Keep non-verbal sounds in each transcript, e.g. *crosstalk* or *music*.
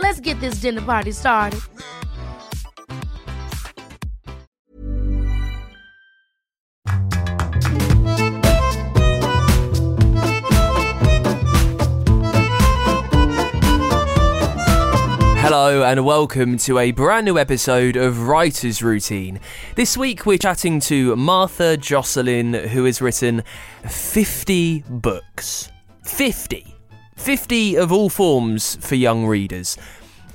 Let's get this dinner party started. Hello and welcome to a brand new episode of Writer's Routine. This week we're chatting to Marthe Jocelyn, who has written 50 books. 50. 50 of all forms for young readers.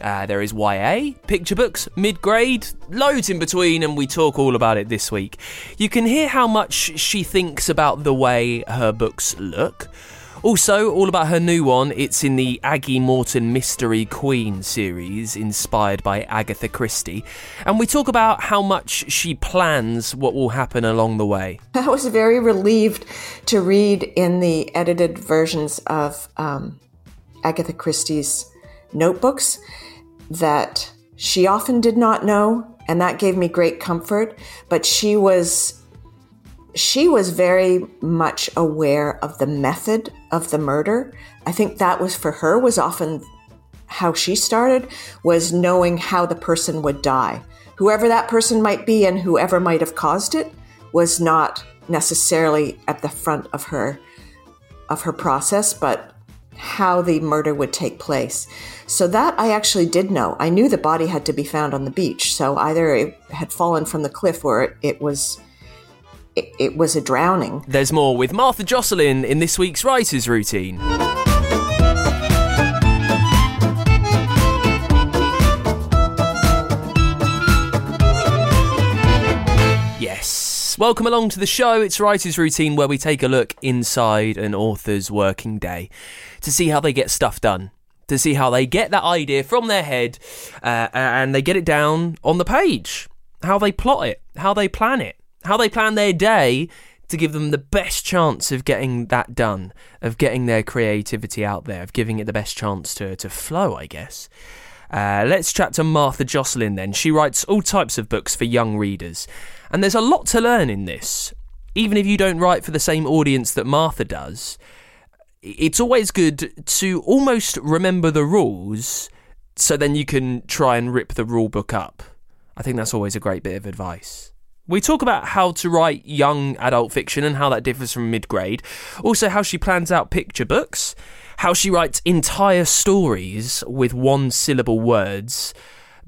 Uh, there is YA, picture books, mid grade, loads in between, and we talk all about it this week. You can hear how much she thinks about the way her books look. Also, all about her new one, it's in the Aggie Morton Mystery Queen series, inspired by Agatha Christie. And we talk about how much she plans what will happen along the way. *laughs* I was very relieved to read in the edited versions of um, Agatha Christie's notebooks that she often did not know, and that gave me great comfort. But she was she was very much aware of the method of the murder. I think that was for her was often how she started was knowing how the person would die. Whoever that person might be and whoever might have caused it was not necessarily at the front of her of her process, but how the murder would take place. So that I actually did know. I knew the body had to be found on the beach. So either it had fallen from the cliff or it it was it, it was a drowning. There's more with Marthe Jocelyn in this week's Writer's Routine. Welcome along to the show. It's Writer's Routine where we take a look inside an author's working day to see how they get stuff done to see how they get that idea from their head uh, and they get it down on the page. How they plot it, how they plan it, how they plan their day to give them the best chance of getting that done, of getting their creativity out there, of giving it the best chance to, to flow, I guess. Uh, let's chat to Marthe Jocelyn then. She writes all types of books for young readers, and there's a lot to learn in this. Even if you don't write for the same audience that Marthe does, it's always good to almost remember the rules so then you can try and rip the rule book up. I think that's always a great bit of advice. We talk about how to write young adult fiction and how that differs from mid grade. Also, how she plans out picture books, how she writes entire stories with one syllable words,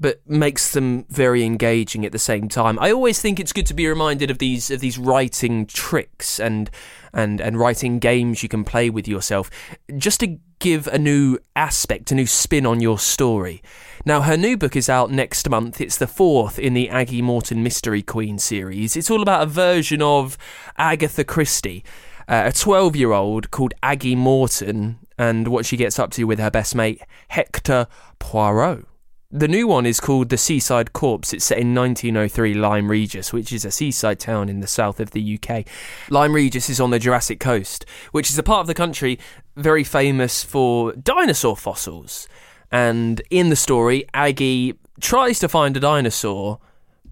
but makes them very engaging at the same time. I always think it's good to be reminded of these of these writing tricks and and and writing games you can play with yourself, just to give a new aspect, a new spin on your story. Now, her new book is out next month. It's the fourth in the Aggie Morton Mystery Queen series. It's all about a version of Agatha Christie, uh, a 12 year old called Aggie Morton, and what she gets up to with her best mate, Hector Perot. The new one is called The Seaside Corpse. It's set in 1903 Lyme Regis, which is a seaside town in the south of the UK. Lyme Regis is on the Jurassic Coast, which is a part of the country very famous for dinosaur fossils. And in the story, Aggie tries to find a dinosaur,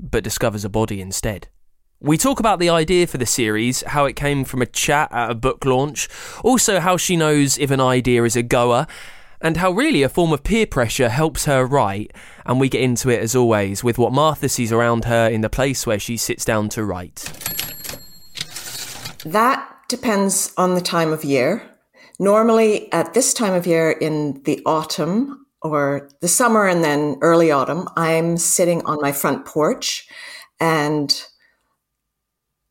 but discovers a body instead. We talk about the idea for the series, how it came from a chat at a book launch, also how she knows if an idea is a goer, and how really a form of peer pressure helps her write. And we get into it as always with what Marthe sees around her in the place where she sits down to write. That depends on the time of year. Normally, at this time of year in the autumn or the summer and then early autumn, I'm sitting on my front porch And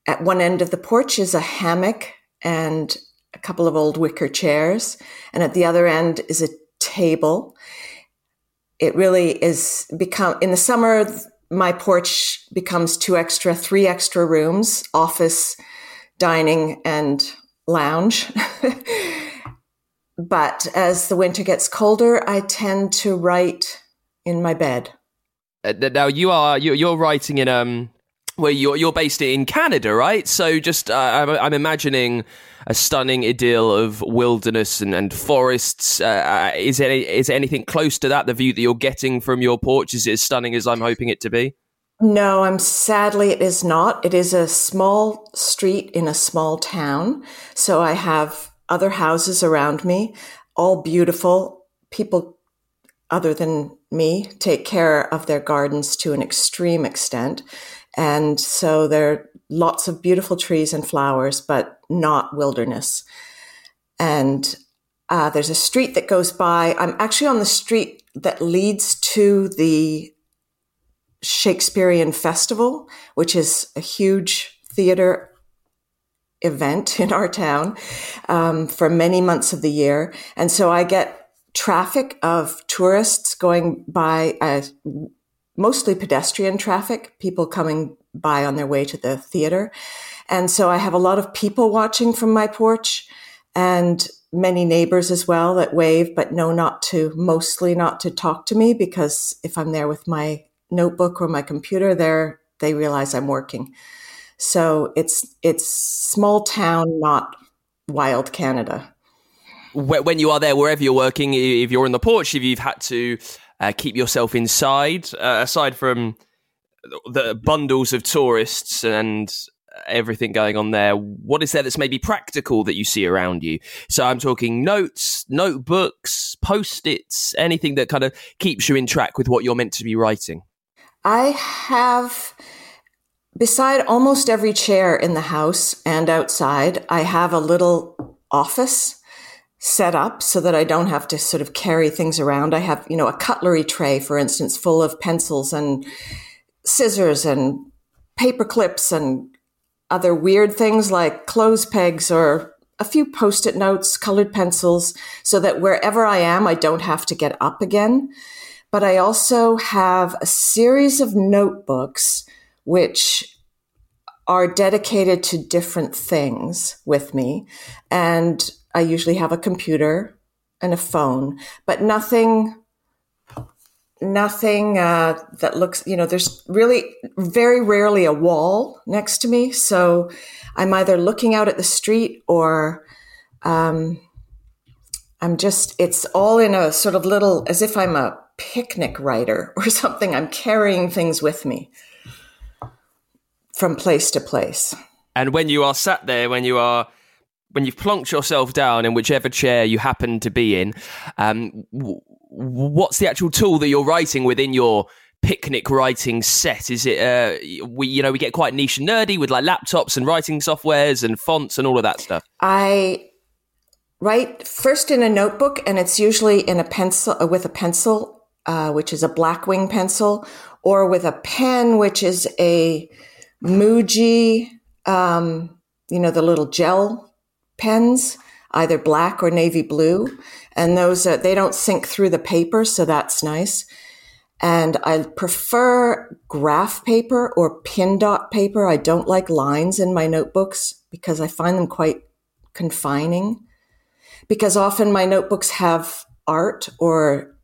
at one end of the porch is a hammock and a couple of old wicker chairs. And at the other end is a table. It really is become, in the summer, my porch becomes two extra, three extra rooms, office, dining, and lounge. *laughs* but as the winter gets colder, I tend to write in my bed. Uh, now you are you're, you're writing in um well you're you're based in Canada, right? So just uh, I'm, I'm imagining a stunning idyll of wilderness and, and forests. Uh, uh is there is anything close to that? The view that you're getting from your porch is it as stunning as I'm hoping it to be? No, I'm sadly it is not. It is a small street in a small town. So I have other houses around me, all beautiful. People other than me take care of their gardens to an extreme extent. And so there are lots of beautiful trees and flowers, but not wilderness. And uh, there's a street that goes by. I'm actually on the street that leads to the Shakespearean Festival, which is a huge theater event in our town um, for many months of the year. And so I get traffic of tourists going by, uh, mostly pedestrian traffic, people coming by on their way to the theater. And so I have a lot of people watching from my porch and many neighbors as well that wave, but know not to, mostly not to talk to me because if I'm there with my notebook or my computer there, they realize I'm working. So it's it's small town, not wild Canada. When you are there, wherever you're working, if you're in the porch, if you've had to uh, keep yourself inside, uh, aside from the bundles of tourists and everything going on there, what is there that's maybe practical that you see around you? So I'm talking notes, notebooks, post its, anything that kind of keeps you in track with what you're meant to be writing. I have, beside almost every chair in the house and outside, I have a little office set up so that I don't have to sort of carry things around. I have, you know, a cutlery tray, for instance, full of pencils and scissors and paper clips and other weird things like clothes pegs or a few post it notes, colored pencils, so that wherever I am, I don't have to get up again but I also have a series of notebooks which are dedicated to different things with me. And I usually have a computer and a phone, but nothing nothing uh, that looks you know there's really very rarely a wall next to me so i'm either looking out at the street or um, i'm just it's all in a sort of little as if i'm a picnic writer *laughs* or something. I'm carrying things with me from place to place. And when you are sat there, when you are when you've plonked yourself down in whichever chair you happen to be in, um, w- what's the actual tool that you're writing within your picnic writing set? Is it uh, we you know we get quite niche and nerdy with like laptops and writing softwares and fonts and all of that stuff? I write first in a notebook, and it's usually in a pencil uh, with a pencil uh, which is a Blackwing pencil, or with a pen, which is a Muji, um, you know, the little gel pens, either black or navy blue. And those, uh, they don't sink through the paper, so that's nice. And I prefer graph paper or pin dot paper. I don't like lines in my notebooks because I find them quite confining. Because often my notebooks have art or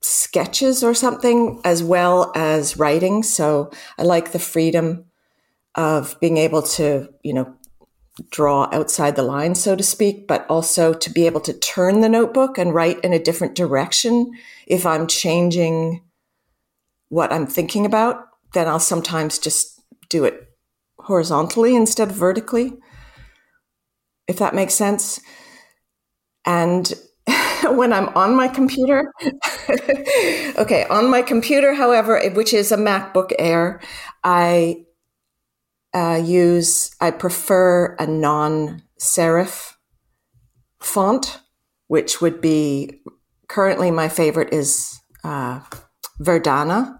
sketches or something as well as writing. So I like the freedom of being able to, you know, draw outside the line, so to speak, but also to be able to turn the notebook and write in a different direction. If I'm changing what I'm thinking about, then I'll sometimes just do it horizontally instead of vertically, if that makes sense. And *laughs* when I'm on my computer. *laughs* okay, on my computer, however, which is a MacBook Air, I uh, use, I prefer a non serif font, which would be currently my favorite is uh, Verdana.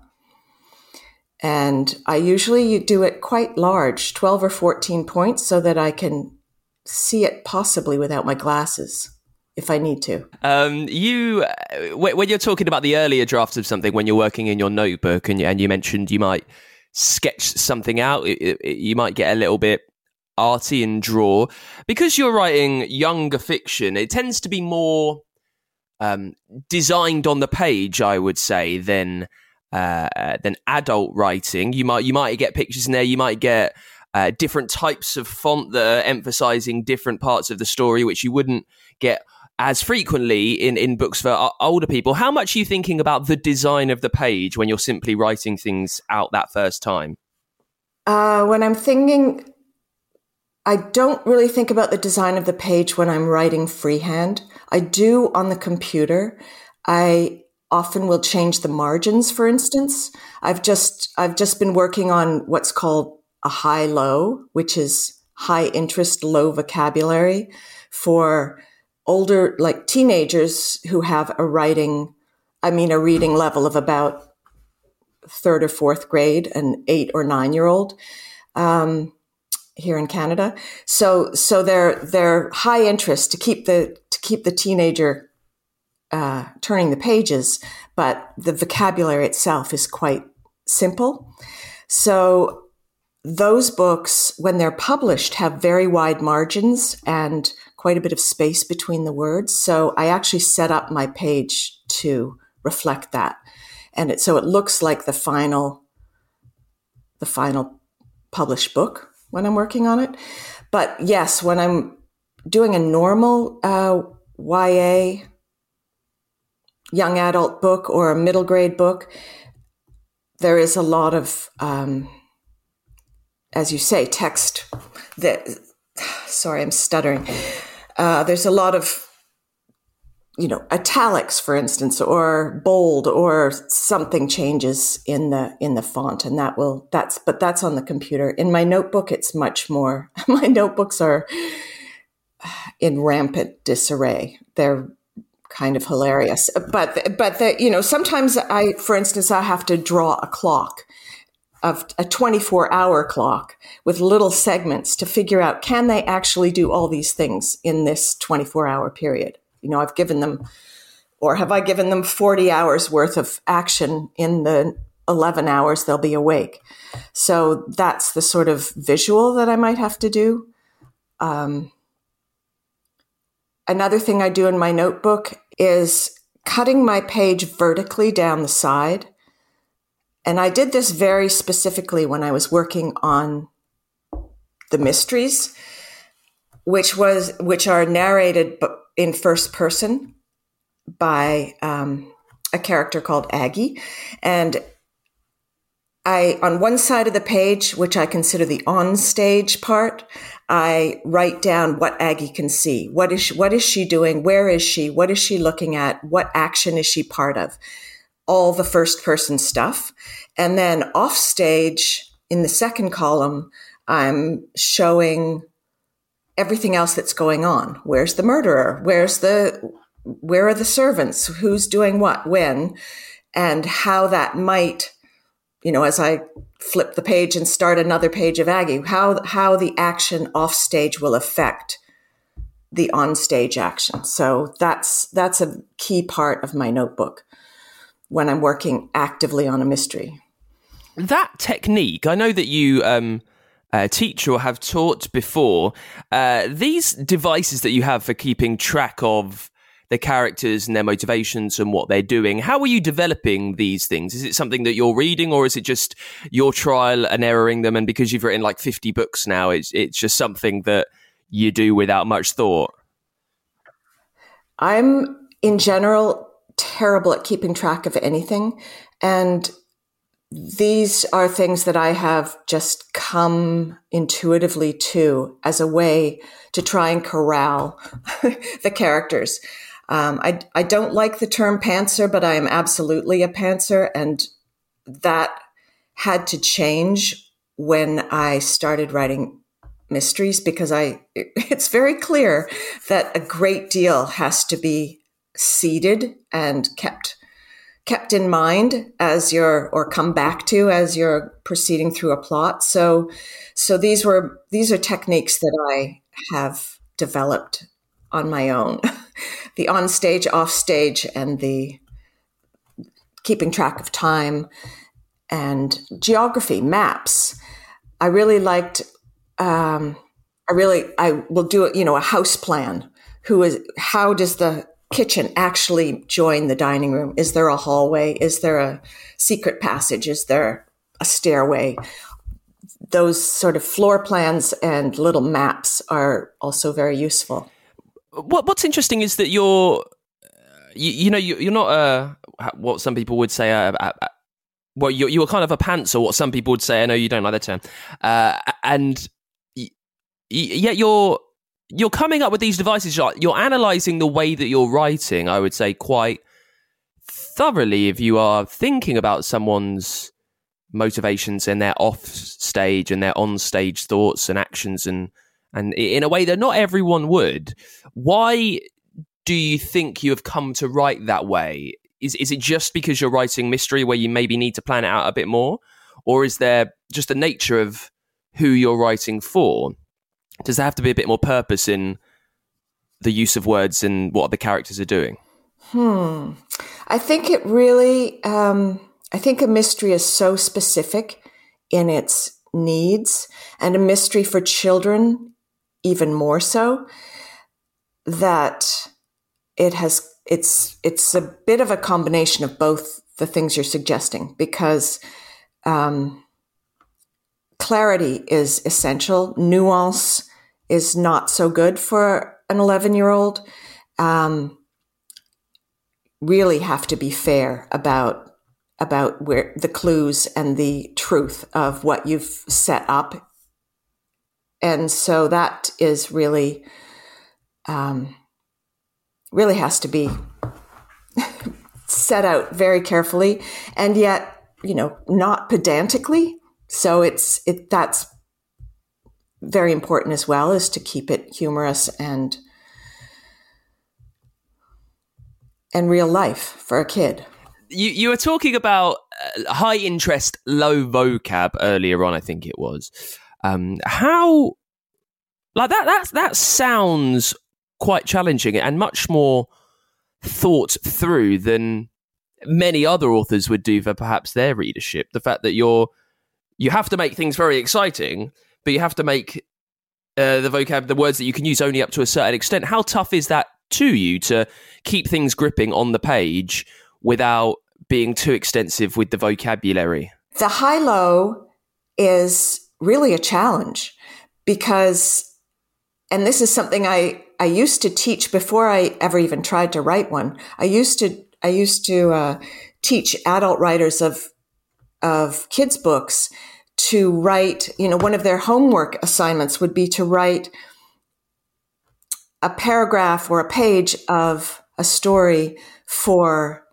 And I usually do it quite large, 12 or 14 points, so that I can see it possibly without my glasses if I need to. Um, you, uh, when you're talking about the earlier drafts of something, when you're working in your notebook, and and you mentioned you might sketch something out, it, it, you might get a little bit arty and draw because you're writing younger fiction. It tends to be more um, designed on the page, I would say, than uh, than adult writing. You might you might get pictures in there. You might get uh, different types of font that are emphasizing different parts of the story, which you wouldn't get as frequently in, in books for older people. How much are you thinking about the design of the page when you're simply writing things out that first time? Uh, when I'm thinking, I don't really think about the design of the page when I'm writing freehand. I do on the computer. I often will change the margins, for instance. I've just I've just been working on what's called a high low, which is high interest, low vocabulary for older, like teenagers who have a writing, I mean, a reading level of about third or fourth grade, an eight or nine year old. Um, here in Canada, so so they're they're high interest to keep the to keep the teenager uh, turning the pages, but the vocabulary itself is quite simple. So those books, when they're published, have very wide margins and quite a bit of space between the words. So I actually set up my page to reflect that. And it, so it looks like the final, the final published book when I'm working on it. But yes, when I'm doing a normal uh, YA young adult book or a middle grade book, there is a lot of, um, as you say, text that, *sighs* sorry, I'm stuttering. Uh, there's a lot of you know italics for instance or bold or something changes in the in the font and that will that's but that's on the computer. In my notebook it's much more. *laughs* My notebooks are in rampant disarray. They're kind of hilarious. But but the, you know sometimes i for instance i have to draw a clock of a 24 hour clock with little segments to figure out can they actually do all these things in this 24 hour period. You know, I've given them, or have I given them 40 hours worth of action in the 11 hours they'll be awake? So that's the sort of visual that I might have to do. Um, another thing I do in my notebook is cutting my page vertically down the side and I did this very specifically when I was working on the mysteries, which was which are narrated in first person by um, a character called Aggie, and I on one side of the page, which I consider the on stage part, I write down what Aggie can see. What is she, what is she doing? Where is she? What is she looking at? What action is she part of? All the first person stuff. And then off stage in the second column, I'm showing everything else that's going on. Where's the murderer? Where's the, where are the servants? Who's doing what, when, and how that might, you know, as I flip the page and start another page of Aggie, how, how the action off stage will affect the on stage action. So that's, that's a key part of my notebook when I'm working actively on a mystery. That technique, I know that you um, uh, teach or have taught before. Uh, these devices that you have for keeping track of the characters and their motivations and what they're doing. How are you developing these things? Is it something that you're reading, or is it just your trial and erroring them? And because you've written like 50 books now, it's it's just something that you do without much thought. I'm in general terrible at keeping track of anything. And these are things that I have just come intuitively to as a way to try and corral *laughs* the characters. Um, I, I don't like the term pantser, but I am absolutely a pantser. And that had to change when I started writing mysteries because I, *laughs* it's very clear that a great deal has to be seeded and kept kept in mind as you're or come back to as you're proceeding through a plot. So so these were these are techniques that I have developed on my own. *laughs* the on stage, off stage, and the keeping track of time and geography, maps. I really liked um, I really I will do you know a house plan. Who is how does the kitchen actually join the dining room? Is there a hallway? Is there a secret passage? Is there a stairway? Those sort of floor plans and little maps are also very useful. What, what's interesting is that you're, you, you know, you, are not a what some people would say a, a, a well, you you were kind of a pants, or what some people would say. I know you don't like that term, uh, and y- yet you're you're coming up with these devices. You're, analyzing the way that you're writing. I would say quite thoroughly if you are thinking about someone's motivations and their off stage and their on stage thoughts and actions and and in a way that not everyone would. Why do you think you have come to write that way? Is is it just because you're writing mystery where you maybe need to plan it out a bit more, or is there just the nature of who you're writing for? Does there have to be a bit more purpose in the use of words and what the characters are doing? Hmm. I think it really, um, I think a mystery is so specific in its needs, and a mystery for children even more so, that it has, it's, it's a bit of a combination of both the things you're suggesting because, um, clarity is essential. Nuance is not so good for an 11 year old. Um, really have to be fair about about where the clues and the truth of what you've set up. And so that is really, um, really has to be *laughs* set out very carefully and yet, you know, not pedantically. So it's, it, that's very important as well is to keep it humorous and and real life for a kid. You you were talking about uh, high interest, low vocab earlier on. I think it was. Um, how like that? That that sounds quite challenging and much more thought through than many other authors would do for perhaps their readership. The fact that you're you have to make things very exciting, but you have to make uh, the vocab, the words that you can use only up to a certain extent. How tough is that to you to keep things gripping on the page without being too extensive with the vocabulary? The high low is really a challenge because, and this is something I, I used to teach before I ever even tried to write one. I used to, I used to uh, teach adult writers of, of kids' books to write, you know, one of their homework assignments would be to write a paragraph or a page of a story for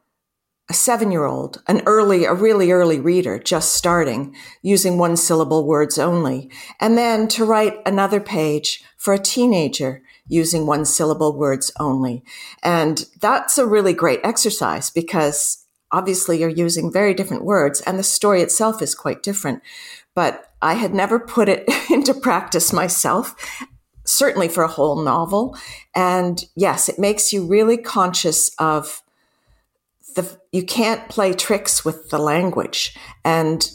a seven year old, an early, a really early reader just starting using one syllable words only. And then to write another page for a teenager using one syllable words only. And that's a really great exercise because obviously you're using very different words and the story itself is quite different. But I had never put it *laughs* into practice myself, certainly for a whole novel. And yes, it makes you really conscious of the, you can't play tricks with the language. And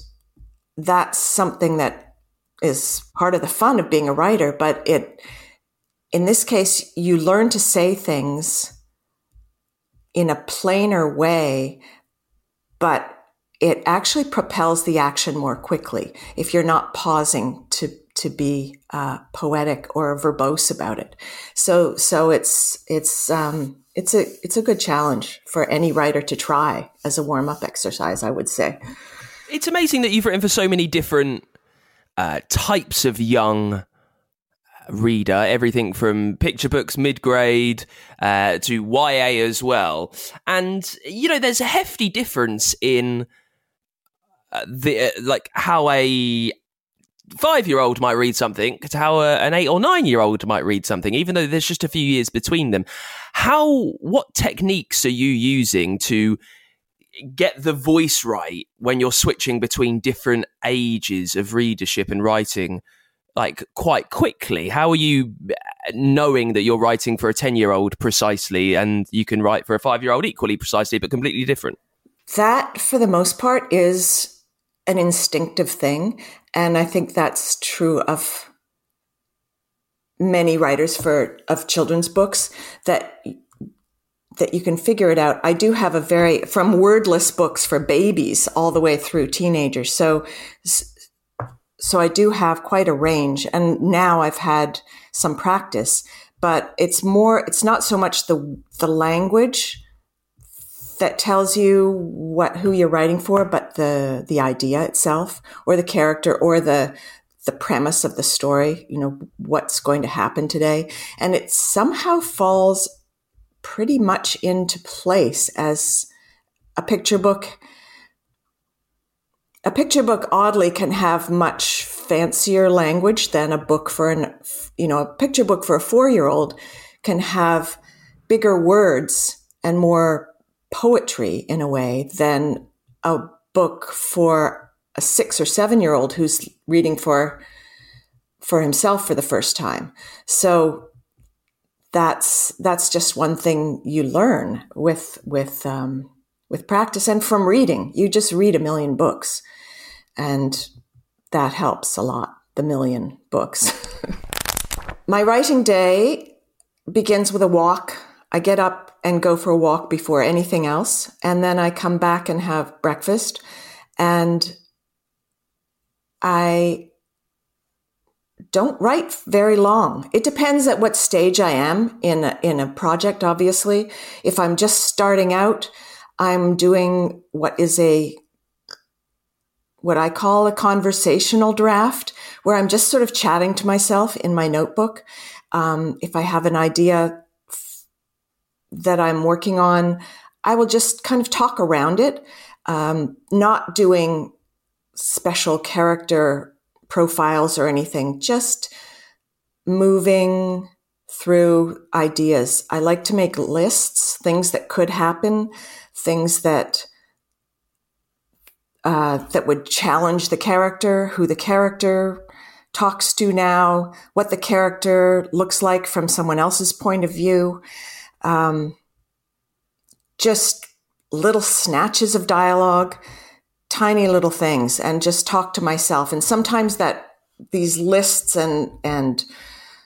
that's something that is part of the fun of being a writer, but it, in this case, you learn to say things in a plainer way but it actually propels the action more quickly if you're not pausing to to be uh, poetic or verbose about it. So so it's it's um, it's a it's a good challenge for any writer to try as a warm up exercise. I would say. It's amazing that you've written for so many different uh, types of young reader, everything from picture books, mid grade, uh, to YA as well. And, you know, there's a hefty difference in uh, the, uh, like, how a five year old might read something to how a, an eight or nine year old might read something, even though there's just a few years between them. How, what techniques are you using to get the voice right when you're switching between different ages of readership and writing like quite quickly how are you uh, knowing that you're writing for a 10 year old precisely and you can write for a 5 year old equally precisely but completely different that for the most part is an instinctive thing and i think that's true of many writers for of children's books that that you can figure it out. I do have a very from wordless books for babies all the way through teenagers. So so I do have quite a range and now I've had some practice, but it's more it's not so much the the language that tells you what who you're writing for, but the the idea itself or the character or the the premise of the story, you know, what's going to happen today. And it somehow falls pretty much into place as a picture book. A picture book oddly can have much fancier language than a book for an, you know, a picture book for a four year old can have bigger words and more poetry in a way than a book for a six or seven year old who's reading for for himself for the first time. So that's that's just one thing you learn with with um, with practice and from reading. You just read a million books, and that helps a lot. The million books. *laughs* My writing day begins with a walk. I get up and go for a walk before anything else, and then I come back and have breakfast, and I don't write very long. It depends at what stage I am in a, in a project, obviously. If I'm just starting out, I'm doing what is a what I call a conversational draft, where I'm just sort of chatting to myself in my notebook. Um, if I have an idea that I'm working on, I will just kind of talk around it, um, not doing special character profiles or anything, just moving through ideas. I like to make lists, things that could happen, things that uh, that would challenge the character, who the character talks to now, what the character looks like from someone else's point of view. Um, just little snatches of dialogue tiny little things and just talk to myself. And sometimes that these lists and, and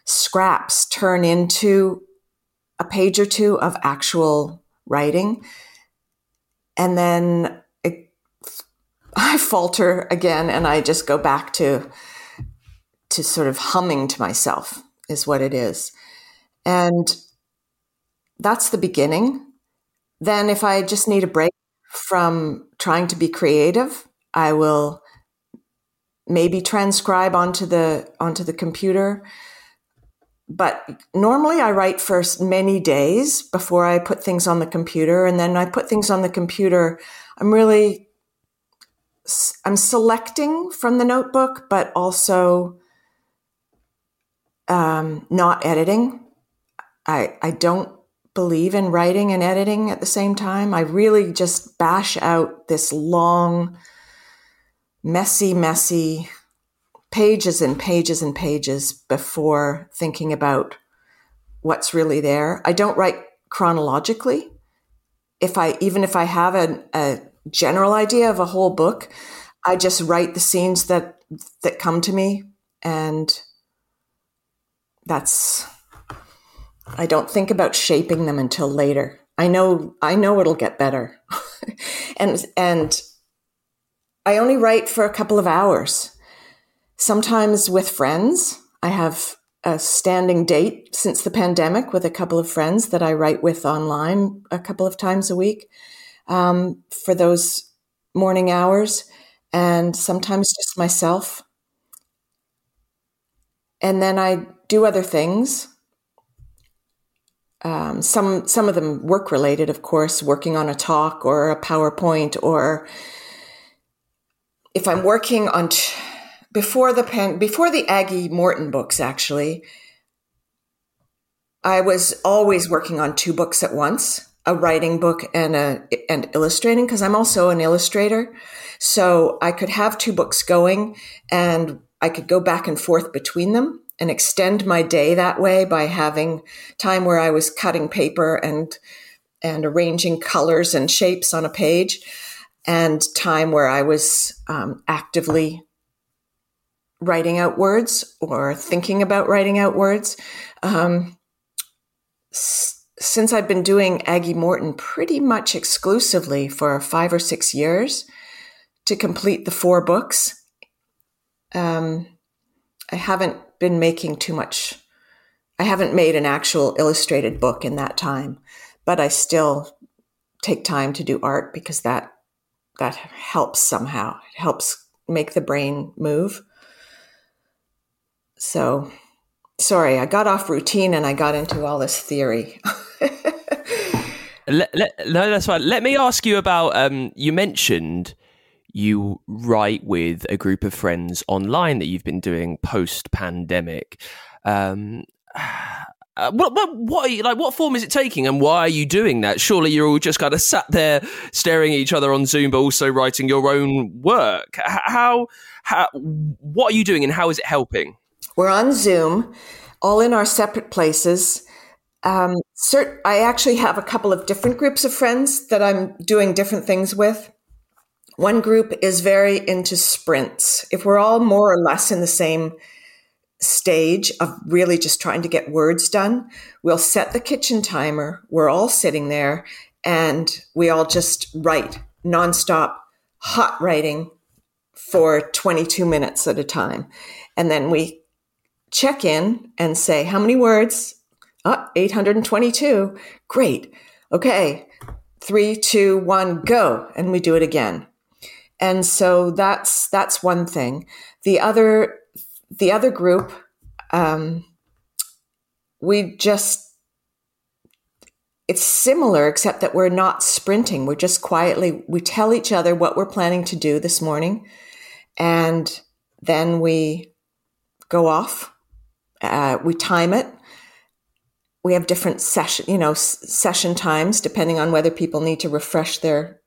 scraps turn into a page or two of actual writing. And then I falter again and I just go back to, to sort of humming to myself is what it is. And that's the beginning. Then if I just need a break from trying to be creative. I will maybe transcribe onto the onto the computer. But normally I write for many days before I put things on the computer and then I put things on the computer. I'm really I'm selecting from the notebook, but also um, not editing. I I don't believe in writing and editing at the same time. I really just bash out this long, messy, messy pages and pages and pages before thinking about what's really there. I don't write chronologically. If I, even if I have a, a general idea of a whole book, I just write the scenes that, that come to me and that's I don't think about shaping them until later. I know I know it'll get better. *laughs* and and I only write for a couple of hours. Sometimes with friends. I have a standing date since the pandemic with a couple of friends that I write with online a couple of times a week um, for those morning hours, and sometimes just myself. And then I do other things um, some some of them work related, of course, working on a talk or a PowerPoint, or if I'm working on t- before the pen before the Aggie Morton books, actually, I was always working on two books at once. A writing book and a and illustrating because I'm also an illustrator. So I could have two books going and I could go back and forth between them and extend my day that way by having time where I was cutting paper and and arranging colors and shapes on a page, and time where I was um, actively writing out words or thinking about writing out words. Um, since I've been doing Aggie Morton pretty much exclusively for five or six years to complete the four books, um, I haven't been making too much. I haven't made an actual illustrated book in that time, but I still take time to do art because that that helps somehow. It helps make the brain move. So, sorry, I got off routine and I got into all this theory. *laughs* *laughs* let, let, no, that's fine. Let me ask you about. Um, you mentioned you write with a group of friends online that you've been doing post pandemic. Um, *sighs* uh, what what what you, like? What form is it taking, and why are you doing that? Surely you're all just kind of sat there staring at each other on Zoom, but also writing your own work. How how what are you doing, and how is it helping? We're on Zoom, all in our separate places. Um, cert- I actually have a couple of different groups of friends that I'm doing different things with. One group is very into sprints. If we're all more or less in the same stage of really just trying to get words done, we'll set the kitchen timer. We're all sitting there and we all just write nonstop hot writing for 22 minutes at a time. And then we check in and say, how many words? Oh, 822. Great. Okay. Three, two, one, go. And we do it again. And so that's that's one thing. The other the other group, um, we just it's similar except that we're not sprinting. We're just quietly we tell each other what we're planning to do this morning, and then we go off. Uh, we time it. We have different session, you know, session times depending on whether people need to refresh their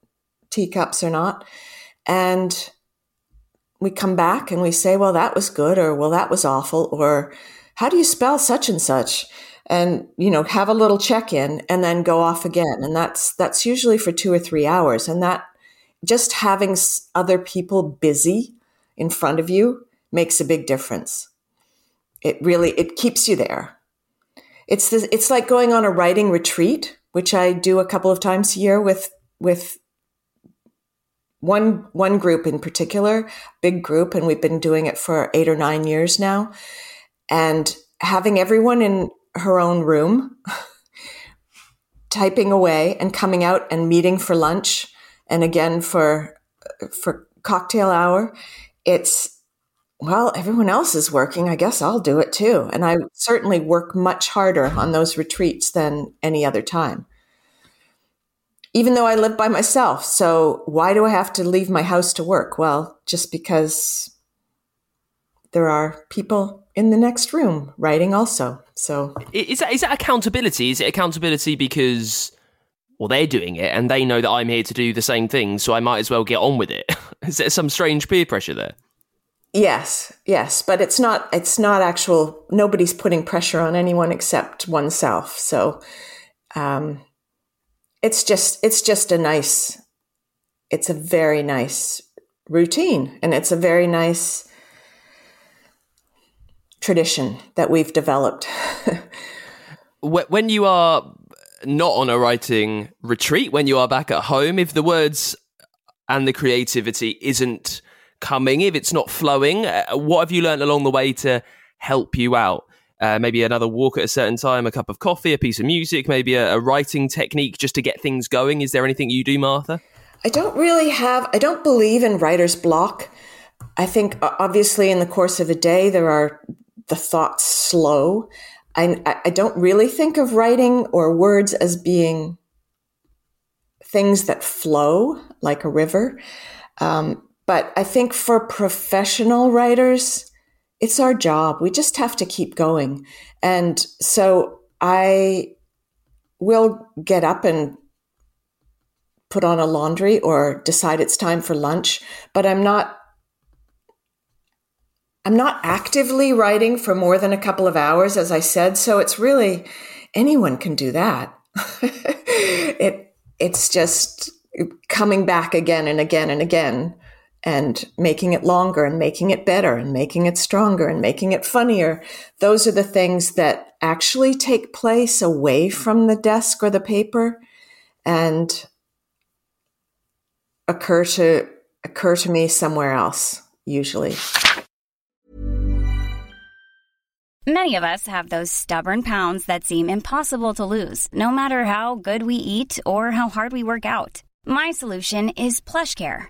teacups or not and we come back and we say, well, that was good, or well, that was awful, or how do you spell such and such? And, you know, have a little check in and then go off again. And that's, that's usually for two or three hours. And that just having other people busy in front of you makes a big difference. It really, it keeps you there. It's this, it's like going on a writing retreat, which I do a couple of times a year with, with one one group in particular, big group, and we've been doing it for eight or nine years now. And having everyone in her own room, *laughs* typing away and coming out and meeting for lunch, and again for for cocktail hour. It's well, everyone else is working. I guess I'll do it too. And I certainly work much harder on those retreats than any other time even though I live by myself. So why do I have to leave my house to work? Well, just because there are people in the next room writing also. So is that is that accountability? Is it accountability because well they're doing it and they know that I'm here to do the same thing, so I might as well get on with it? *laughs* is there some strange peer pressure there? Yes, yes, but it's not it's not actual nobody's putting pressure on anyone except oneself. So um it's just it's just a nice it's a very nice routine and it's a very nice tradition that we've developed *laughs* when you are not on a writing retreat when you are back at home if the words and the creativity isn't coming if it's not flowing uh, what have you learned along the way to help you out uh, maybe another walk at a certain time, a cup of coffee, a piece of music, maybe a, a writing technique just to get things going. Is there anything you do, Marthe? I don't really have, I don't believe in writer's block. I think obviously in the course of a day, there are the thoughts slow. I, I don't really think of writing or words as being things that flow like a river. Um, but I think for professional writers, it's our job. We just have to keep going. And so I will get up and put on a laundry or decide it's time for lunch, but I'm not I'm not actively writing for more than a couple of hours as I said, so it's really anyone can do that. *laughs* it it's just coming back again and again and again and making it longer and making it better and making it stronger and making it funnier. Those are the things that actually take place away from the desk or the paper and occur to occur to me somewhere else usually. Many of us have those stubborn pounds that seem impossible to lose, no matter how good we eat or how hard we work out. My solution is PlushCare.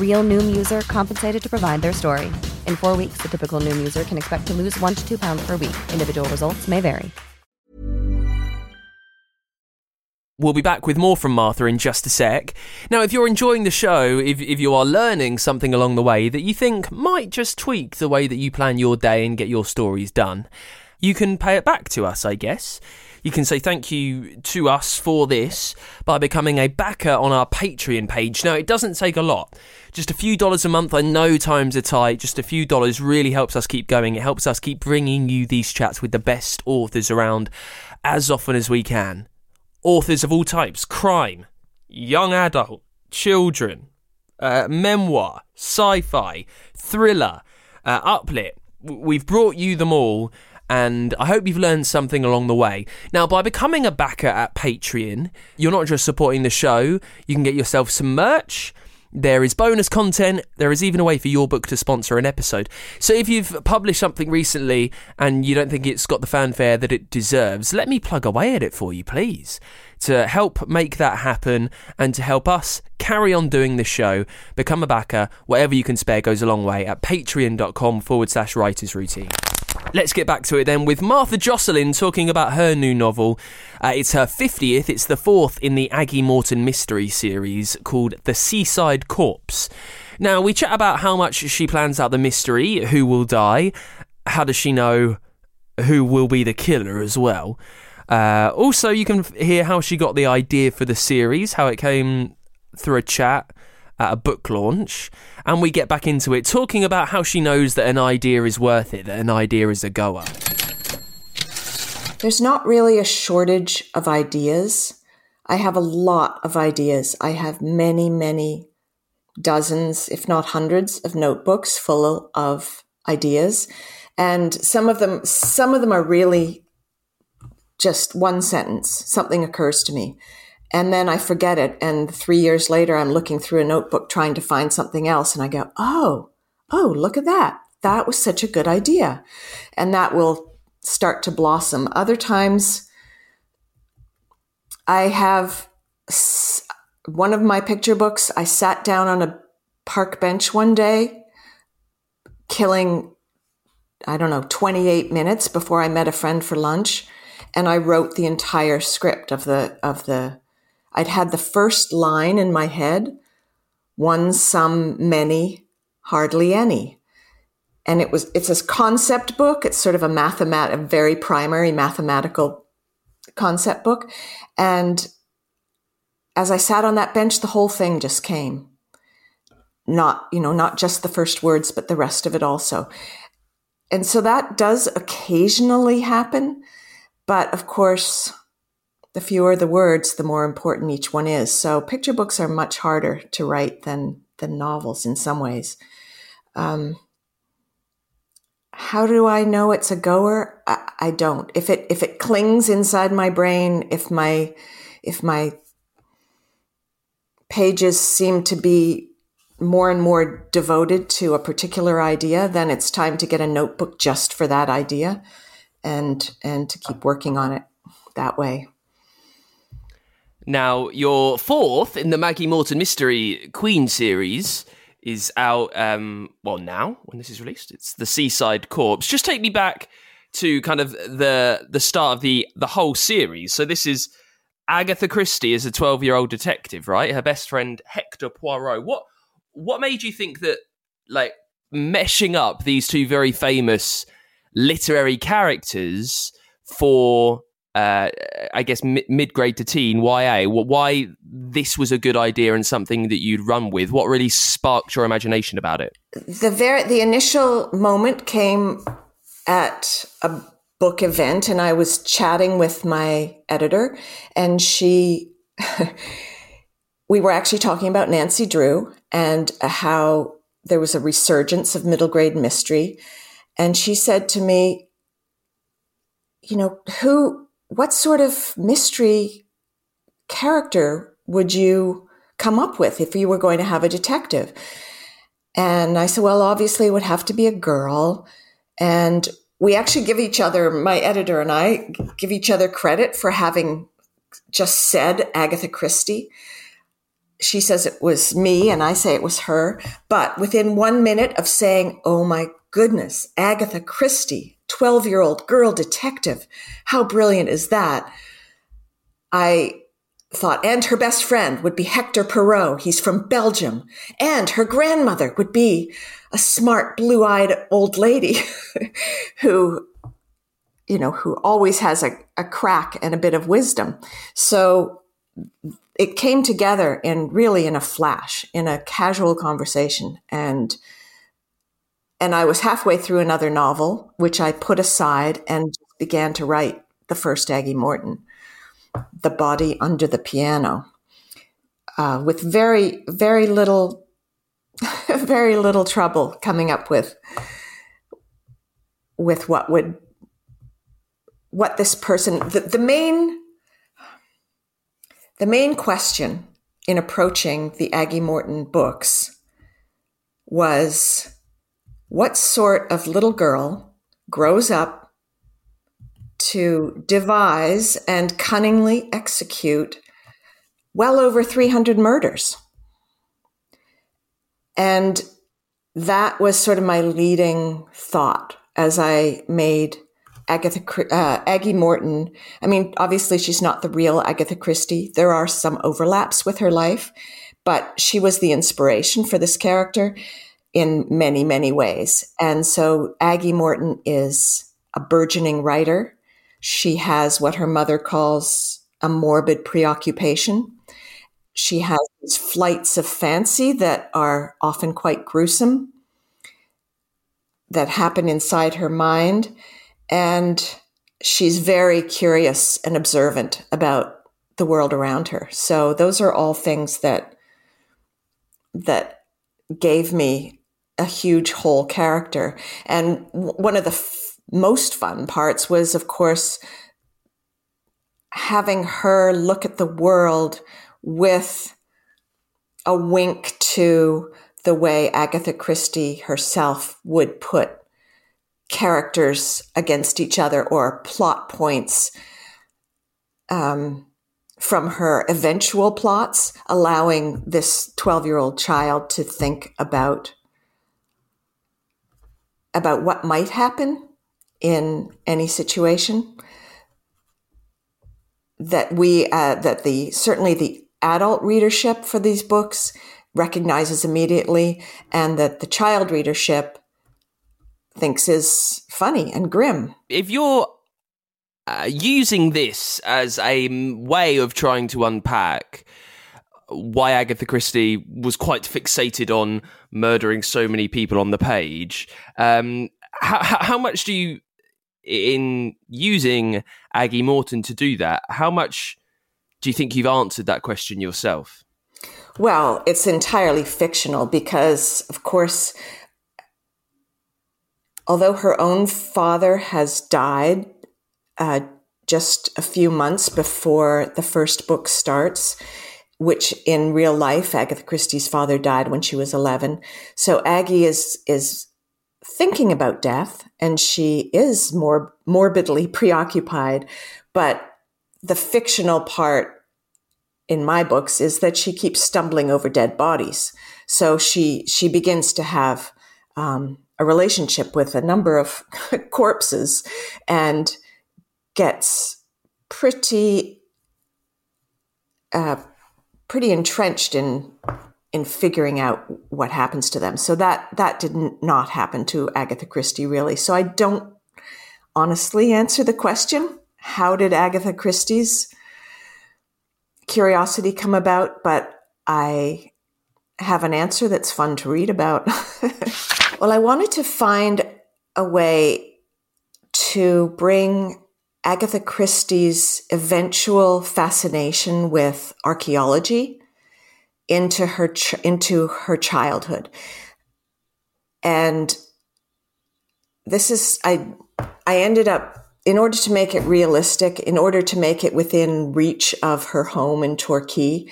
Real Noom user compensated to provide their story. In four weeks, the typical Noom user can expect to lose one to two pounds per week. Individual results may vary. We'll be back with more from Marthe in just a sec. Now, if you're enjoying the show, if, if you are learning something along the way that you think might just tweak the way that you plan your day and get your stories done, you can pay it back to us, I guess. You can say thank you to us for this by becoming a backer on our Patreon page. Now, it doesn't take a lot. Just a few dollars a month. I know times are tight. Just a few dollars really helps us keep going. It helps us keep bringing you these chats with the best authors around as often as we can. Authors of all types crime, young adult, children, uh, memoir, sci fi, thriller, uh, uplit. We've brought you them all and I hope you've learned something along the way. Now, by becoming a backer at Patreon, you're not just supporting the show, you can get yourself some merch. There is bonus content. There is even a way for your book to sponsor an episode. So if you've published something recently and you don't think it's got the fanfare that it deserves, let me plug away at it for you, please. To help make that happen and to help us carry on doing the show, become a backer. Whatever you can spare goes a long way at patreon.com forward slash writers routine. Let's get back to it then with Marthe Jocelyn talking about her new novel. Uh, it's her 50th, it's the fourth in the Aggie Morton mystery series called The Seaside Corpse. Now, we chat about how much she plans out the mystery, who will die, how does she know who will be the killer as well. Uh, also, you can hear how she got the idea for the series, how it came through a chat at a book launch, and we get back into it, talking about how she knows that an idea is worth it, that an idea is a goer. There's not really a shortage of ideas. I have a lot of ideas. I have many, many dozens, if not hundreds, of notebooks full of ideas. And some of them, some of them are really just one sentence. Something occurs to me and then I forget it. And three years later, I'm looking through a notebook trying to find something else. And I go, oh, oh, look at that. That was such a good idea. And that will start to blossom. Other times, I have one of my picture books. I sat down on a park bench one day, killing, I don't know, 28 minutes before I met a friend for lunch. And I wrote the entire script of the, of the, I'd had the first line in my head one, some, many, hardly any. And it was, it's a concept book. It's sort of a mathemat, a very primary mathematical concept book. And as I sat on that bench, the whole thing just came. not, you know, not just the first words, but the rest of it also. And so that does occasionally happen. But of course, the fewer the words, the more important each one is. So picture books are much harder to write than, than novels in some ways. Um, how do I know it's a goer? I, I, don't. If it if it clings inside my brain, if my if my pages seem to be more and more devoted to a particular idea, then it's time to get a notebook just for that idea and and to keep working on it that way. Now, your fourth in the Aggie Morton Mystery Queen series is out um well now when this is released. It's The Seaside Corpse. Just take me back to kind of the the start of the the whole series. So this is Agatha Christie as a 12-year-old detective, right? Her best friend Hector Perot. What what made you think that like meshing up these two very famous literary characters for uh, I guess mid grade to teen YA. Why this was a good idea and something that you'd run with? What really sparked your imagination about it? The very the initial moment came at a book event, and I was chatting with my editor, and she. *laughs* we were actually talking about Nancy Drew and how there was a resurgence of middle grade mystery. And she said to me, you know, who, what sort of mystery character would you come up with if you were going to have a detective? And I said, well, obviously it would have to be a girl. And we actually give each other, my editor and I give each other credit for having just said Agatha Christie she says it was me and I say it was her. But within one minute of saying, Oh my goodness, Agatha Christie, 12 year old girl detective, how brilliant is that? I thought, and her best friend would be Hector Perot. He's from Belgium. And her grandmother would be a smart, blue eyed old lady *laughs* who, you know, who always has a, a crack and a bit of wisdom. So it came together in really in a flash, in a casual conversation. And and I was halfway through another novel, which I put aside and began to write the first Aggie Morton, The Body Under the Piano, uh, with very, very little, *laughs* very little trouble coming up with with what would what this person the, the main the main question in approaching the Aggie Morton books was what sort of little girl grows up to devise and cunningly execute well over 300 murders? And that was sort of my leading thought as I made Agatha uh, Aggie Morton. I mean, obviously she's not the real Agatha Christie. There are some overlaps with her life, but she was the inspiration for this character in many, many ways. And so Aggie Morton is a burgeoning writer. She has what her mother calls a morbid preoccupation. She has these flights of fancy that are often quite gruesome that happen inside her mind and she's very curious and observant about the world around her. So those are all things that that gave me a huge whole character. And one of the f- most fun parts was, of course, having her look at the world with a wink to the way Agatha Christie herself would put characters against each other or plot points um, from her eventual plots, allowing this 12 year old child to think about about what might happen in any situation that we uh, that the certainly the adult readership for these books recognizes immediately and that the child readership thinks is funny and grim. If you're uh, using this as a way of trying to unpack why Agatha Christie was quite fixated on murdering so many people on the page. Um, how, how much do you, in using Aggie Morton to do that, how much do you think you've answered that question yourself? Well, it's entirely fictional because, of course, although her own father has died uh, just a few months before the first book starts, which in real life, Agatha Christie's father died when she was 11. So Aggie is, is thinking about death and she is more morbidly *laughs* preoccupied. But the fictional part in my books is that she keeps stumbling over dead bodies. So she she begins to have um, a relationship with a number of *laughs* corpses and gets pretty uh, pretty entrenched in in figuring out what happens to them. So that that did not happen to Agatha Christie really. So I don't honestly answer the question. How did Agatha Christie's curiosity come about, but I have an answer that's fun to read about. *laughs* well, I wanted to find a way to bring Agatha Christie's eventual fascination with archaeology into her ch- into her childhood. And this is I I ended up in order to make it realistic, in order to make it within reach of her home in Torquay,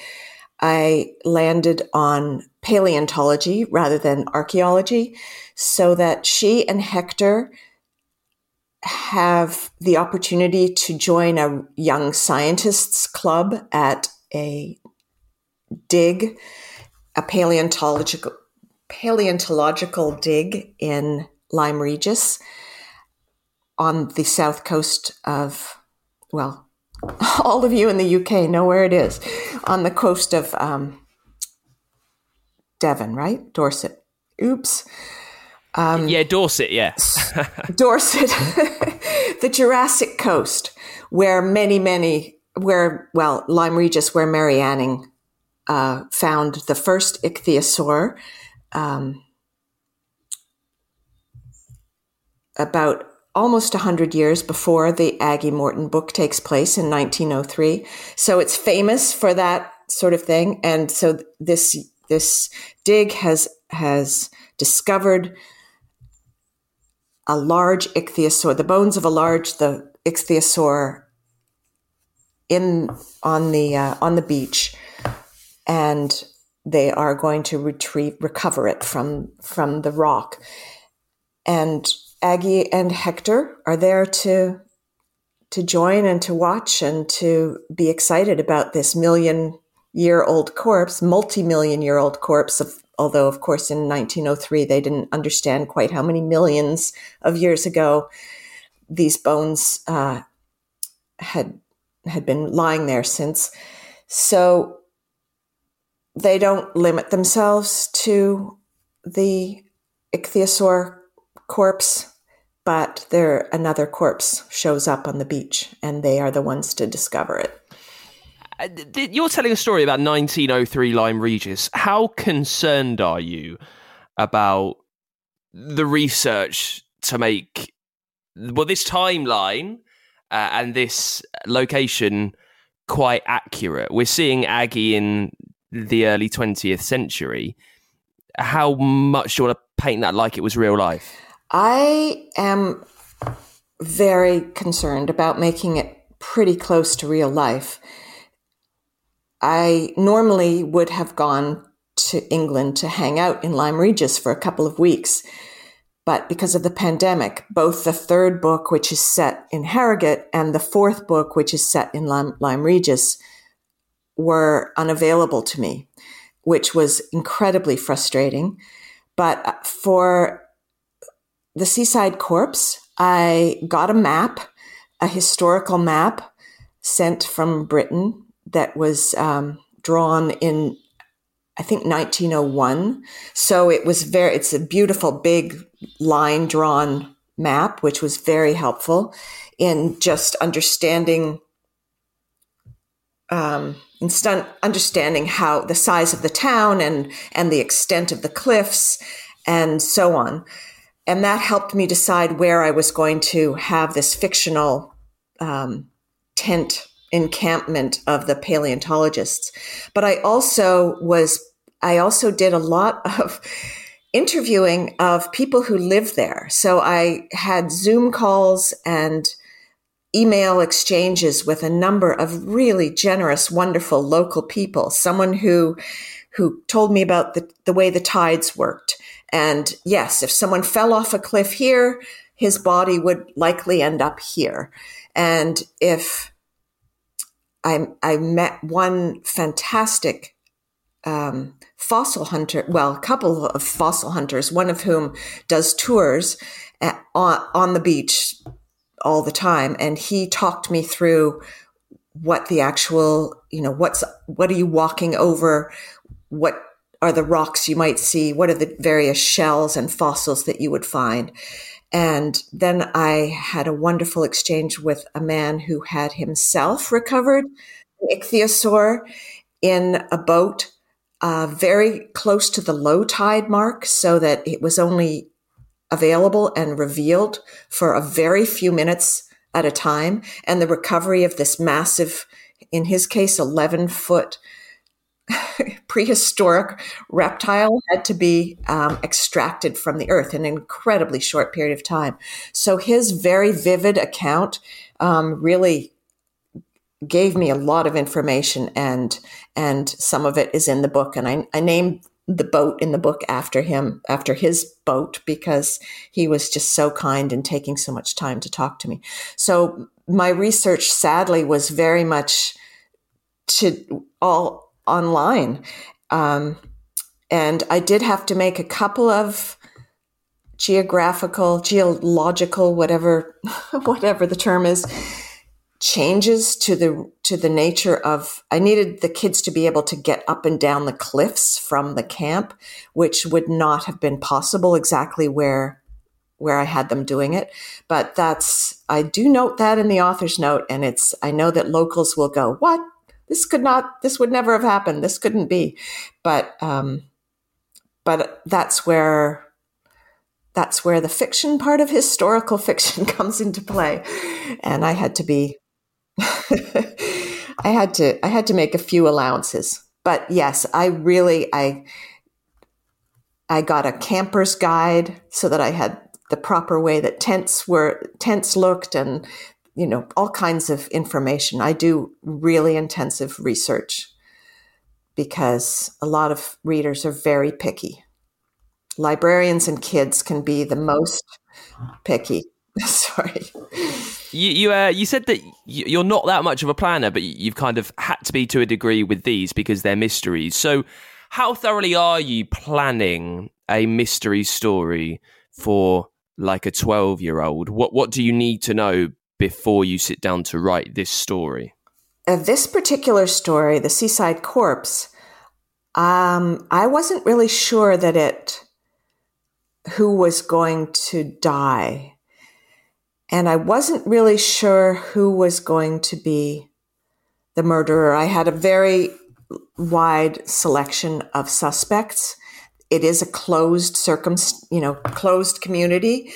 I landed on paleontology rather than archaeology so that she and Hector have the opportunity to join a young scientists club at a dig, a paleontological paleontological dig in Lyme Regis on the south coast of, well, *laughs* all of you in the UK know where it is, on the coast of um, Devon, right? Dorset. Oops. Um, yeah, Dorset, yeah. *laughs* Dorset, *laughs* the Jurassic coast, where many, many, where, well, Lyme Regis, where Mary Anning uh, found the first ichthyosaur um, about almost 100 years before the Aggie Morton book takes place in 1903. So it's famous for that sort of thing. And so this, this dig has, has discovered a large ichthyosaur, the bones of a large, the ichthyosaur in, on the, uh, on the beach. And they are going to retrieve, recover it from, from the rock. And Aggie and Hector are there to to join and to watch and to be excited about this million year old corpse, multi million year old corpse of although of course in 1903 they didn't understand quite how many millions of years ago these bones uh, had had been lying there since. So they don't limit themselves to the ichthyosaur corpse, but there another corpse shows up on the beach, and they are the ones to discover it. Uh, you're telling a story about 1903 Lyme Regis. How concerned are you about the research to make well this timeline uh, and this location quite accurate? We're seeing Aggie in the early 20th century. How much do you want to paint that like it was real life? I am very concerned about making it pretty close to real life. I normally would have gone to England to hang out in Lyme Regis for a couple of weeks. But because of the pandemic, both the third book, which is set in Harrogate, and the fourth book, which is set in Lyme, Regis, were unavailable to me, which was incredibly frustrating. But uh, for the Seaside Corpse, I got a map, a historical map sent from Britain that was um, drawn in, I think, 1901. So it was very, it's a beautiful big line drawn map, which was very helpful in just understanding um, instant understanding how the size of the town and and the extent of the cliffs and so on. And that helped me decide where I was going to have this fictional um, tent encampment of the paleontologists. But I also was, I also did a lot of interviewing of people who live there. So I had Zoom calls and email exchanges with a number of really generous, wonderful local people. Someone who who told me about the, the way the tides worked. And yes, if someone fell off a cliff here, his body would likely end up here. And if I, I met one fantastic um, fossil hunter, well, a couple of fossil hunters, one of whom does tours at, on, on the beach all the time. And he talked me through what the actual, you know, what's, what are you walking over? What are the rocks you might see? What are the various shells and fossils that you would find? And then I had a wonderful exchange with a man who had himself recovered an ichthyosaur in a boat uh, very close to the low tide mark so that it was only available and revealed for a very few minutes at a time. And the recovery of this massive, in his case, 11 foot *laughs* prehistoric reptile had to be um, extracted from the earth in an incredibly short period of time. So his very vivid account um, really gave me a lot of information, and and some of it is in the book. And I, I named the boat in the book after him, after his boat, because he was just so kind and taking so much time to talk to me. So my research, sadly, was very much to all online. Um, and I did have to make a couple of geographical, geological, whatever, *laughs* whatever the term is, changes to the to the nature of I needed the kids to be able to get up and down the cliffs from the camp, which would not have been possible exactly where where I had them doing it. But that's I do note that in the author's note, and it's I know that locals will go, What? This could not this would never have happened. This couldn't be. But um but that's where that's where the fiction part of historical *laughs* fiction comes into play. And i had to be *laughs* i had to i had to make a few allowances. But yes i really i i got a camper's guide so that i had the proper way that tents were tents looked and you know, all kinds of information. I do really intensive research because a lot of readers are very picky. Librarians and kids can be the most picky. *laughs* Sorry. You you, uh, you said that you're not that much of a planner, but you've kind of had to be to a degree with these because they're mysteries. So, how thoroughly are you planning a mystery story for like a 12 year old? What what do you need to know before you sit down to write this story? Uh, this particular story, The Seaside Corpse, um, I wasn't really sure that it, who was going to die. And I wasn't really sure who was going to be the murderer. I had a very wide selection of suspects. It is a closed circum, you know, closed community.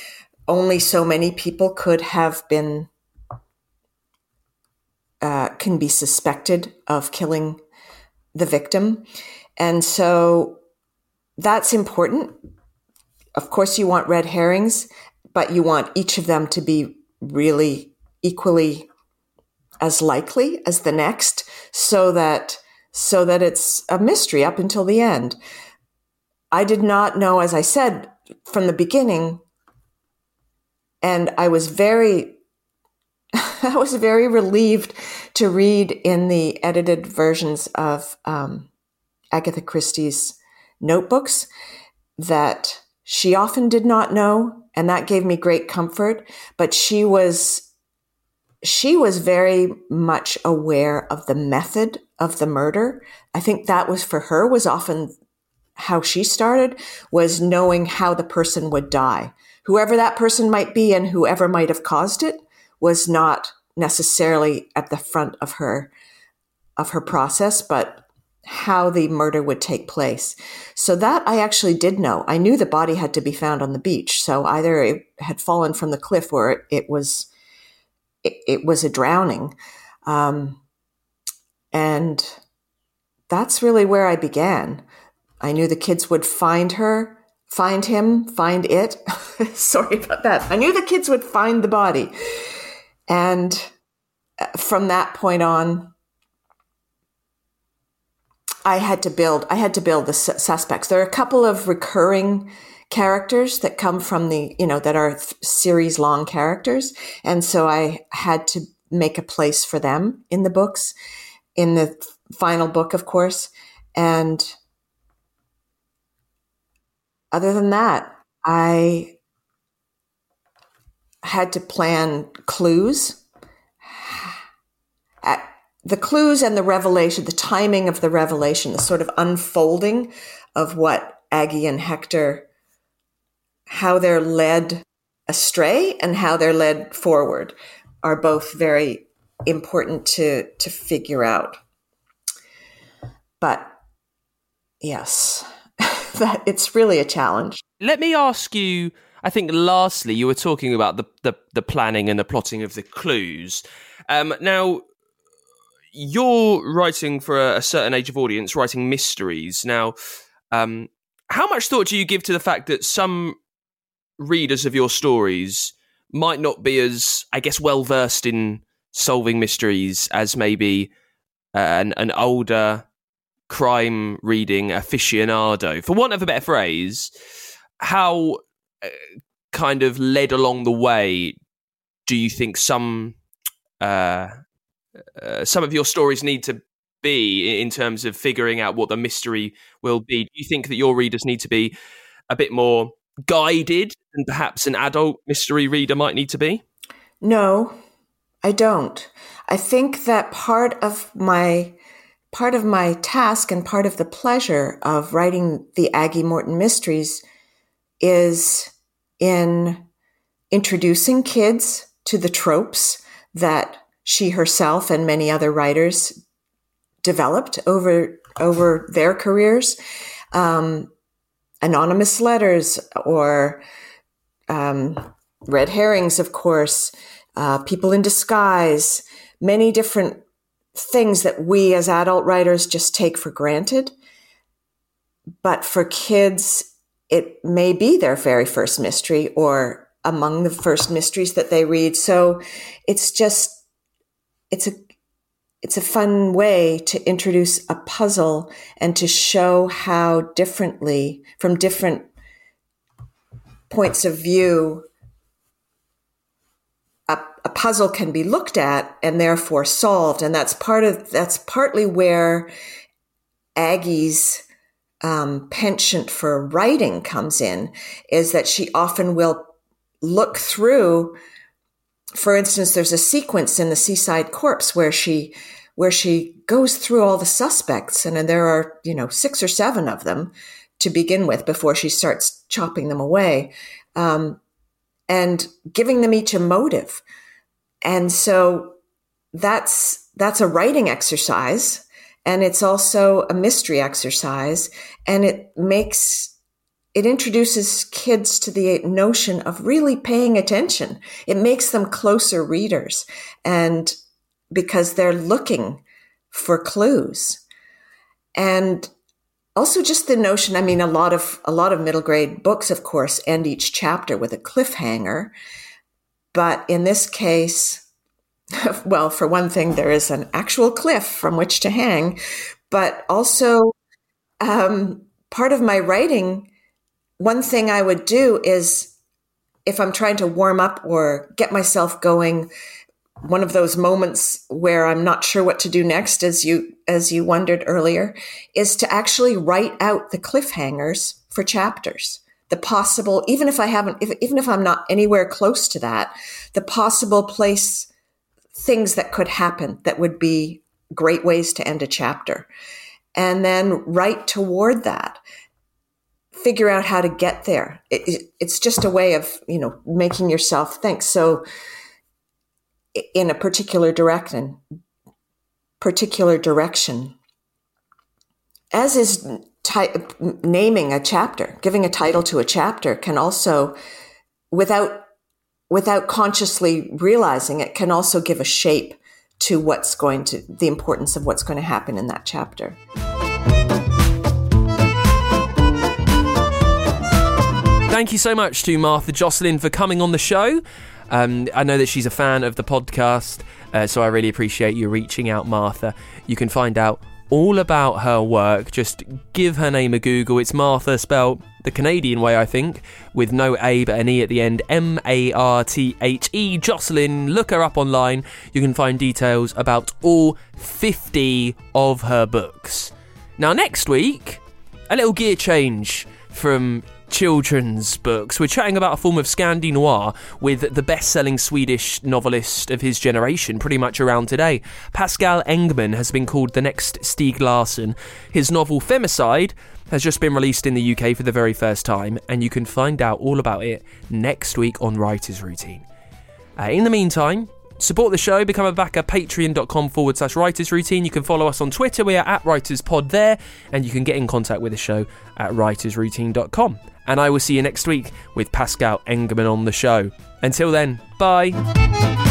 Only so many people could have been uh, can be suspected of killing the victim. And so that's important. Of course, you want red herrings, but you want each of them to be really equally as likely as the next so that so that it's a mystery up until the end. I did not know as I said from the beginning and I was very *laughs* I was very relieved to read in the edited versions of um, Agatha Christie's notebooks that she often did not know, and that gave me great comfort. But she was she was very much aware of the method of the murder. I think that was for her was often how she started was knowing how the person would die. Whoever that person might be and whoever might have caused it was not necessarily at the front of her of her process, but how the murder would take place. So that I actually did know. I knew the body had to be found on the beach. So either it had fallen from the cliff or it, it was it, it, was a drowning. Um, and that's really where I began. I knew the kids would find her, find him, find it. *laughs* Sorry about that. I knew the kids would find the body. And uh, from that point on, I had to build. I had to build the su- suspects. There are a couple of recurring characters that come from the you know that are th- series long characters, and so I had to make a place for them in the books, in the final book, of course, and other than that, I had to plan clues. At, the clues and the revelation, the timing of the revelation, the sort of unfolding of what Aggie and Hector, how they're led astray and how they're led forward are both very important to, to figure out. But yes, *laughs* that it's really a challenge. Let me ask you, I think lastly, you were talking about the, the, the planning and the plotting of the clues. Um, now, you're writing for a, a, certain age of audience, writing mysteries. Now, um, how much thought do you give to the fact that some readers of your stories might not be as, I guess, well versed in solving mysteries as maybe uh, an, an older crime reading aficionado, for want of a better phrase? How kind of led along the way do you think some uh, uh, some of your stories need to be in terms of figuring out what the mystery will be? Do you think that your readers need to be a bit more guided than perhaps an adult mystery reader might need to be? No, I don't. I think that part of my part of my task and part of the pleasure of writing the Aggie Morton mysteries is in introducing kids to the tropes that she herself and many other writers developed over over their careers. Um, anonymous letters or um, red herrings, of course, uh, people in disguise, many different things that we as adult writers just take for granted. But for kids, it may be their very first mystery or among the first mysteries that they read. So it's just it's a it's a fun way to introduce a puzzle and to show how differently from different points of view a, a, puzzle can be looked at and therefore solved and that's part of that's partly where aggie's um, penchant for writing comes in is that she often will look through for instance, there's a sequence in the Seaside Corpse where she where she goes through all the suspects, and and there are you know six or seven of them to begin with before she starts chopping them away, um, and giving them each a motive. And so that's that's a writing exercise, and it's also a mystery exercise, and it makes it introduces kids to the notion of really paying attention. It makes them closer readers and because they're looking for clues. And also just the notion, I mean, a lot of, a lot of middle grade books, of course, end each chapter with a cliffhanger. But in this case, *laughs* well, for one thing, there is an actual cliff from which to hang, but also, um, part of my writing one thing I would do is if I'm trying to warm up or get myself going, one of those moments where I'm not sure what to do next, as you as you wondered earlier, is to actually write out the cliffhangers for chapters. The possible, even if I haven't, if, even if I'm not anywhere close to that, the possible place, things that could happen that would be great ways to end a chapter, and then write toward that figure out how to get there. It, it, it's just a way of, you know, making yourself think. So in a particular direction, particular direction. As is ti- naming a chapter, giving a title to a chapter can also, without without consciously realizing it, can also give a shape to what's going to the importance of what's going to happen in that chapter. Thank you so much to Marthe Jocelyn for coming on the show. Um, I know that she's a fan of the podcast, uh, so I really appreciate you reaching out, Marthe. You can find out all about her work. Just give her name a Google. It's Marthe, spelled the Canadian way, I think, with no A but an E at the end. M A R T H E. Jocelyn. Look her up online. You can find details about all 50 of her books. Now, next week, a little gear change from children's books. We're chatting about a form of Scandi noir with the best selling Swedish novelist of his generation, pretty much around today. Pascal Engman has been called the next Stieg Larsson. His novel Femicide has just been released in the UK for the very first time, and you can find out all about it next week on Writer's Routine. Uh, in the meantime, Support the show, become a backer, at patreon.com forward slash writers routine. You can follow us on Twitter, we are at writerspod there, and you can get in contact with the show at writersroutine.com. And I will see you next week with Pascal Engman on the show. Until then, bye.